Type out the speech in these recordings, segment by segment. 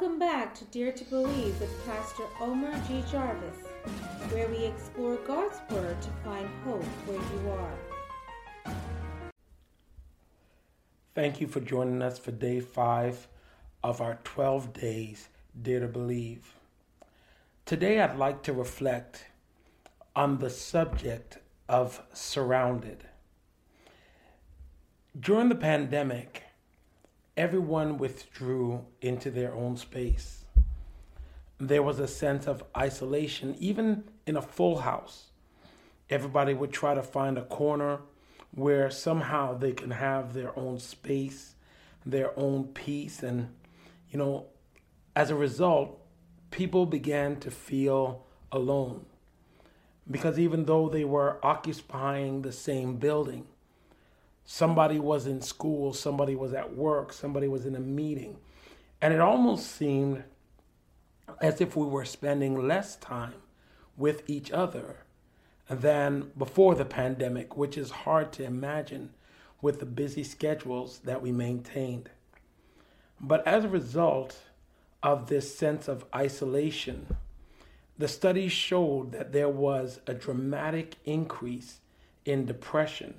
Welcome back to Dare to Believe with Pastor Omar G. Jarvis, where we explore God's Word to find hope where you are. Thank you for joining us for day five of our 12 days Dare to Believe. Today, I'd like to reflect on the subject of surrounded. During the pandemic, everyone withdrew into their own space. There was a sense of isolation, even in a full house. Everybody would try to find a corner where somehow they can have their own space, their own peace. And, you know, as a result, people began to feel alone. Because even though they were occupying the same building, somebody was in school, somebody was at work, somebody was in a meeting. And it almost seemed as if we were spending less time with each other than before the pandemic, which is hard to imagine with the busy schedules that we maintained. But as a result of this sense of isolation, the studies showed that there was a dramatic increase in depression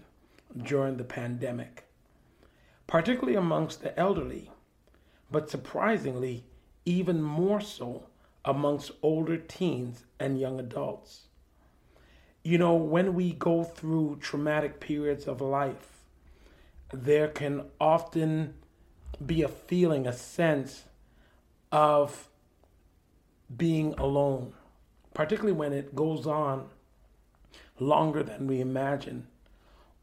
during the pandemic, particularly amongst the elderly, but surprisingly, even more so amongst older teens and young adults. You know, when we go through traumatic periods of life, there can often be a feeling, a sense of being alone, particularly when it goes on longer than we imagine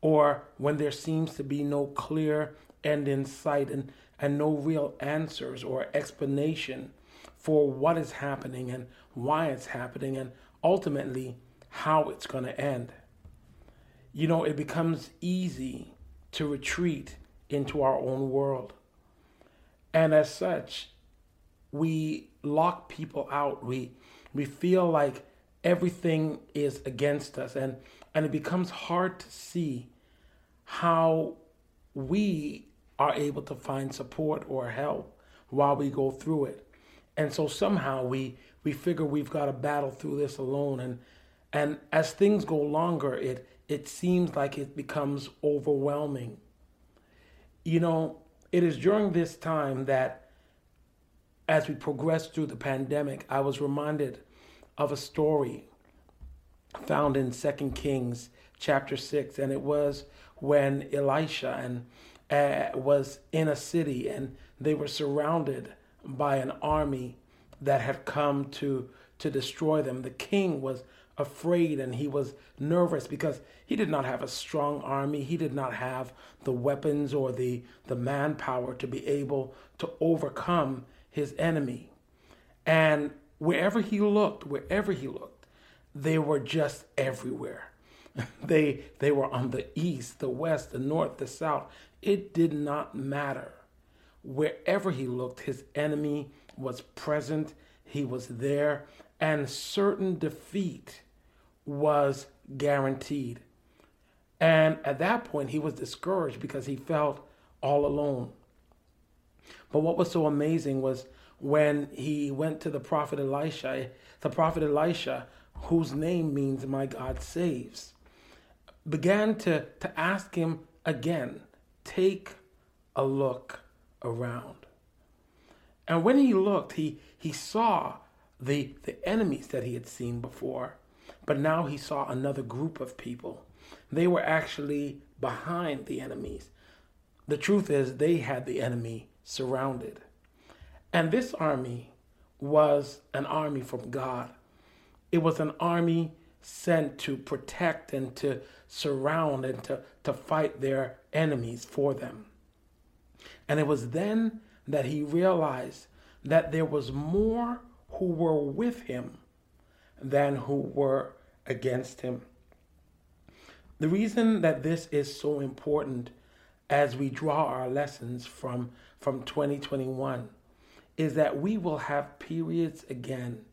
or when there seems to be no clear end in sight and, and no real answers or explanation for what is happening and why it's happening and ultimately how it's going to end. You know, it becomes easy to retreat into our own world. And as such, we lock people out. We we feel like everything is against us and and it becomes hard to see how we are able to find support or help while we go through it. And so somehow we we figure we've got to battle through this alone and and as things go longer it it seems like it becomes overwhelming. You know, it is during this time that as we progress through the pandemic, I was reminded of a story found in Second Kings chapter 6 and it was when Elisha and uh, was in a city and they were surrounded by an army that had come to to destroy them. The king was afraid and he was nervous because he did not have a strong army. He did not have the weapons or the the manpower to be able to overcome his enemy. And wherever he looked wherever he looked they were just everywhere. they they were on the east, the west, the north, the south. It did not matter. Wherever he looked, his enemy was present. He was there, and certain defeat was guaranteed. And at that point, he was discouraged because he felt all alone. But what was so amazing was when he went to the prophet Elisha, the prophet Elisha whose name means my God saves, began to, to ask him again, take a look around. And when he looked, he, he saw the, the enemies that he had seen before, but now he saw another group of people. They were actually behind the enemies. The truth is, they had the enemy surrounded. And this army was an army from God. It was an army sent to protect and to surround and to, to fight their enemies for them. And it was then that he realized that there was more who were with him than who were against him. The reason that this is so important as we draw our lessons from, from 2021 is that we will have periods again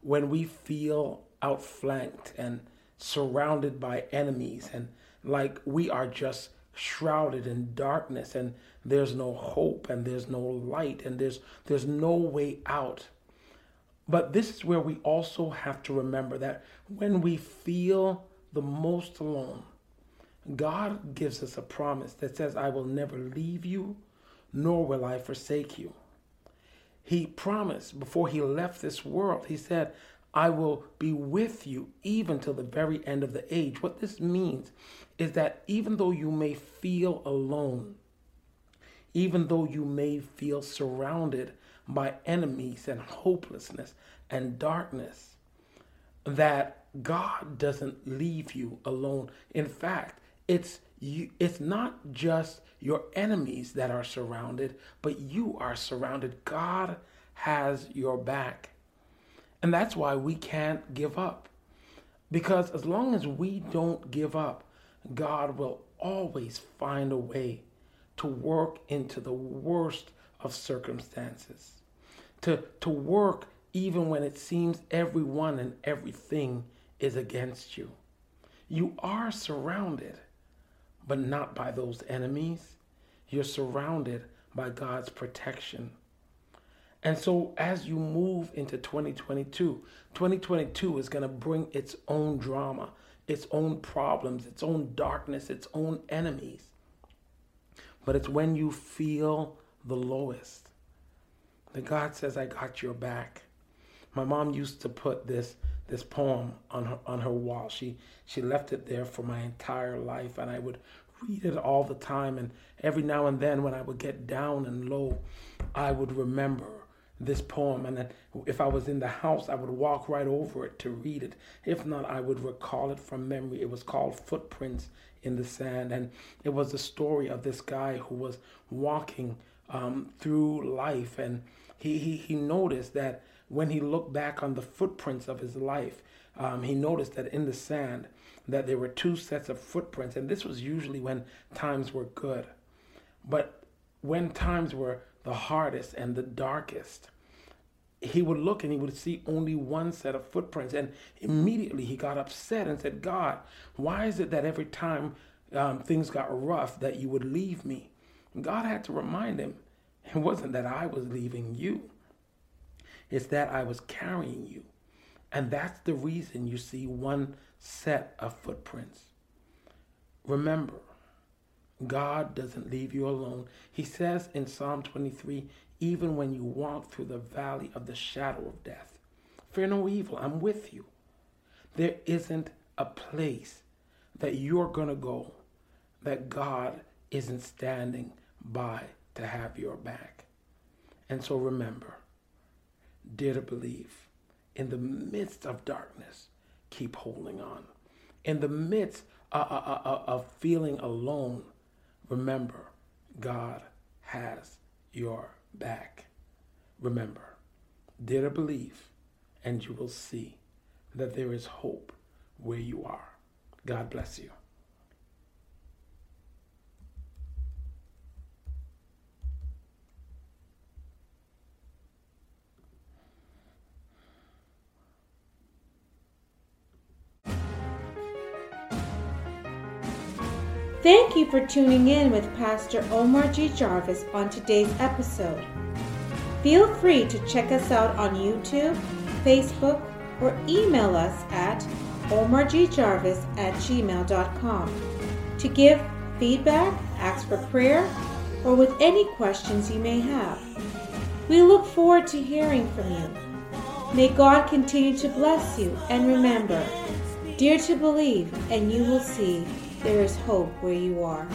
when we feel outflanked and surrounded by enemies and like we are just shrouded in darkness and there's no hope and there's no light and there's there's no way out. But this is where we also have to remember that when we feel the most alone, God gives us a promise that says, I will never leave you, nor will I forsake you. He promised before he left this world, he said, I will be with you even till the very end of the age. What this means is that even though you may feel alone, even though you may feel surrounded by enemies and hopelessness and darkness, that God doesn't leave you alone. In fact, it's you, it's not just your enemies that are surrounded, but you are surrounded. God has your back. And that's why we can't give up. Because as long as we don't give up, God will always find a way to work into the worst of circumstances, to, to work even when it seems everyone and everything is against you. You are surrounded, but not by those enemies. You're surrounded by God's protection. And so, as you move into 2022, 2022 is going to bring its own drama, its own problems, its own darkness, its own enemies. But it's when you feel the lowest that God says, I got your back. My mom used to put this this poem on her on her wall. She she left it there for my entire life and I would read it all the time and every now and then when I would get down and low, I would remember this poem and if I was in the house I would walk right over it to read it. If not, I would recall it from memory. It was called Footprints in the Sand and it was the story of this guy who was walking um, through life and he, he, he noticed that when he looked back on the footprints of his life, um, he noticed that in the sand that there were two sets of footprints, and this was usually when times were good. But when times were the hardest and the darkest, he would look and he would see only one set of footprints. And immediately he got upset and said, God, why is it that every time um, things got rough that you would leave me? God had to remind him, it wasn't that I was leaving you. It's that I was carrying you. And that's the reason you see one set of footprints. Remember, God doesn't leave you alone. He says in Psalm 23 even when you walk through the valley of the shadow of death, fear no evil, I'm with you. There isn't a place that you're going to go that God isn't standing by to have your back. And so remember, dare to believe. In the midst of darkness, keep holding on. In the midst of, uh, uh, uh, of feeling alone, remember, God has your back. Remember, dare to believe, and you will see that there is hope where you are. God bless you. Thank you for tuning in with Pastor Omar G. Jarvis on today's episode. Feel free to check us out on YouTube, Facebook, or email us at omargjarvis at gmail.com to give feedback, ask for prayer, or with any questions you may have. We look forward to hearing from you. May God continue to bless you, and remember, dare to believe, and you will see there is hope where you are.